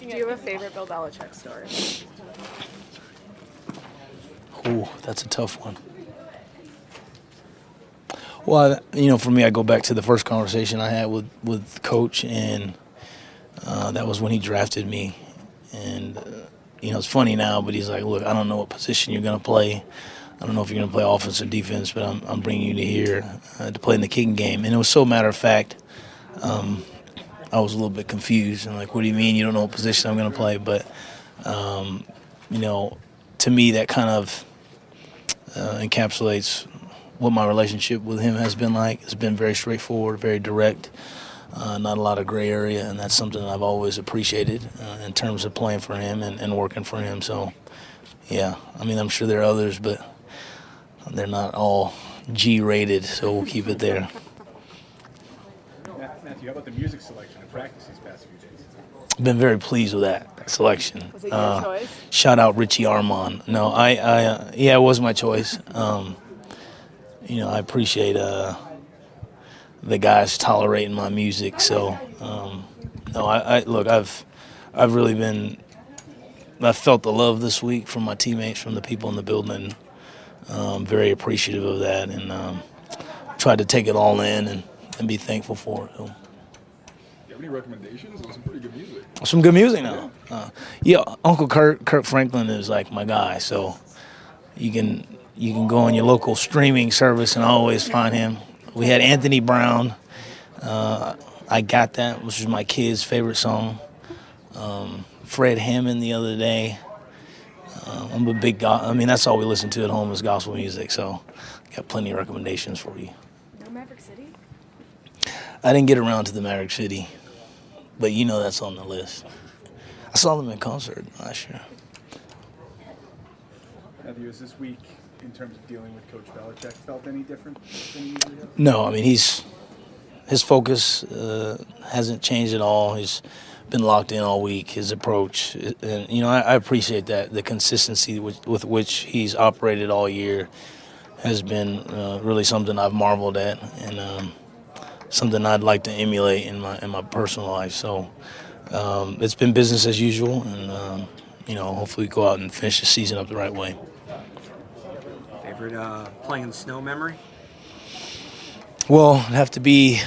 Do you have a favorite Bill Belichick story? Ooh, that's a tough one. Well, you know, for me, I go back to the first conversation I had with with Coach, and uh, that was when he drafted me. And uh, you know, it's funny now, but he's like, "Look, I don't know what position you're gonna play. I don't know if you're gonna play offense or defense, but I'm, I'm bringing you to here uh, to play in the kicking game." And it was so matter of fact. Um, I was a little bit confused and like, "What do you mean you don't know what position I'm gonna play?" But um, you know, to me, that kind of uh, encapsulates what my relationship with him has been like. It's been very straightforward, very direct, uh, not a lot of gray area, and that's something that I've always appreciated uh, in terms of playing for him and, and working for him. So, yeah, I mean, I'm sure there are others, but they're not all G rated, so we'll keep it there. Matthew, how about the music selection in practice these past few days? Been very pleased with that selection. Was it your Uh, choice? Shout out Richie Armand. No, I, I uh, yeah, it was my choice. Um, you know, I appreciate uh, the guys tolerating my music. So, um, no, I, I look, I've, I've really been, I felt the love this week from my teammates, from the people in the building. Um, very appreciative of that, and um, tried to take it all in and, and be thankful for it. So. Do you have any recommendations? There's some pretty good music. Some good music now. Uh, yeah, Uncle Kirk Kirk Franklin is like my guy, so you can you can go on your local streaming service and always find him. We had Anthony Brown. Uh, I got that, which is my kid's favorite song. Um, Fred Hammond the other day. Uh, I'm a big go- I mean, that's all we listen to at home is gospel music. So, got plenty of recommendations for you. No Maverick City? I didn't get around to the Maverick City, but you know that's on the list. I saw them in concert last year. Have you, is this week, in terms of dealing with Coach Belichick, felt any different than you usually have? No, I mean he's his focus uh, hasn't changed at all. He's been locked in all week. His approach, and you know, I, I appreciate that the consistency with, with which he's operated all year has been uh, really something I've marveled at, and um, something I'd like to emulate in my in my personal life. So um, it's been business as usual, and um, you know, hopefully we go out and finish the season up the right way. Favorite uh, playing in the snow memory? Well, it'd have to be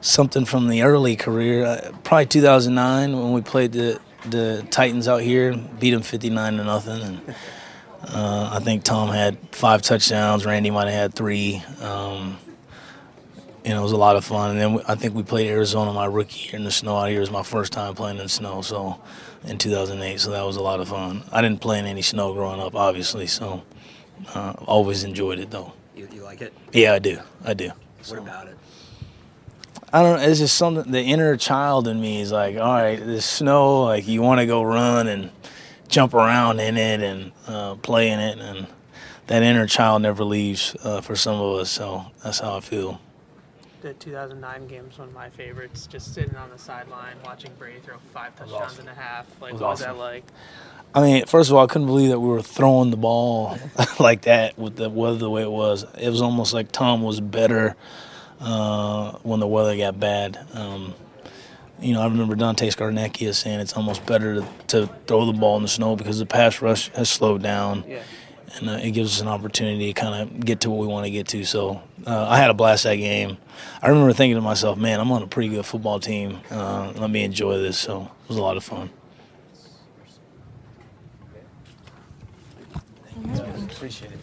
something from the early career. Uh, probably 2009 when we played the the Titans out here, beat them 59 to nothing, and uh, I think Tom had five touchdowns. Randy might have had three. Um, know, it was a lot of fun. And then I think we played Arizona my rookie year in the snow out here. It was my first time playing in the snow, so in 2008. So that was a lot of fun. I didn't play in any snow growing up, obviously, so uh, always enjoyed it though. You, you like it? Yeah, I do. I do. What about it? I don't know. It's just something. The inner child in me is like, all right, this snow. Like you want to go run and jump around in it and uh, play in it, and that inner child never leaves uh, for some of us. So that's how I feel. The 2009 game was one of my favorites. Just sitting on the sideline watching Brady throw five touchdowns awesome. and a half. Like, was what was that like? I mean, first of all, I couldn't believe that we were throwing the ball like that with the weather the way it was. It was almost like Tom was better uh, when the weather got bad. Um, you know, I remember Dante Scarnecchia saying it's almost better to, to throw the ball in the snow because the pass rush has slowed down. Yeah. And uh, it gives us an opportunity to kind of get to what we want to get to. So uh, I had a blast that game. I remember thinking to myself, man, I'm on a pretty good football team. Uh, let me enjoy this. So it was a lot of fun. Appreciate it.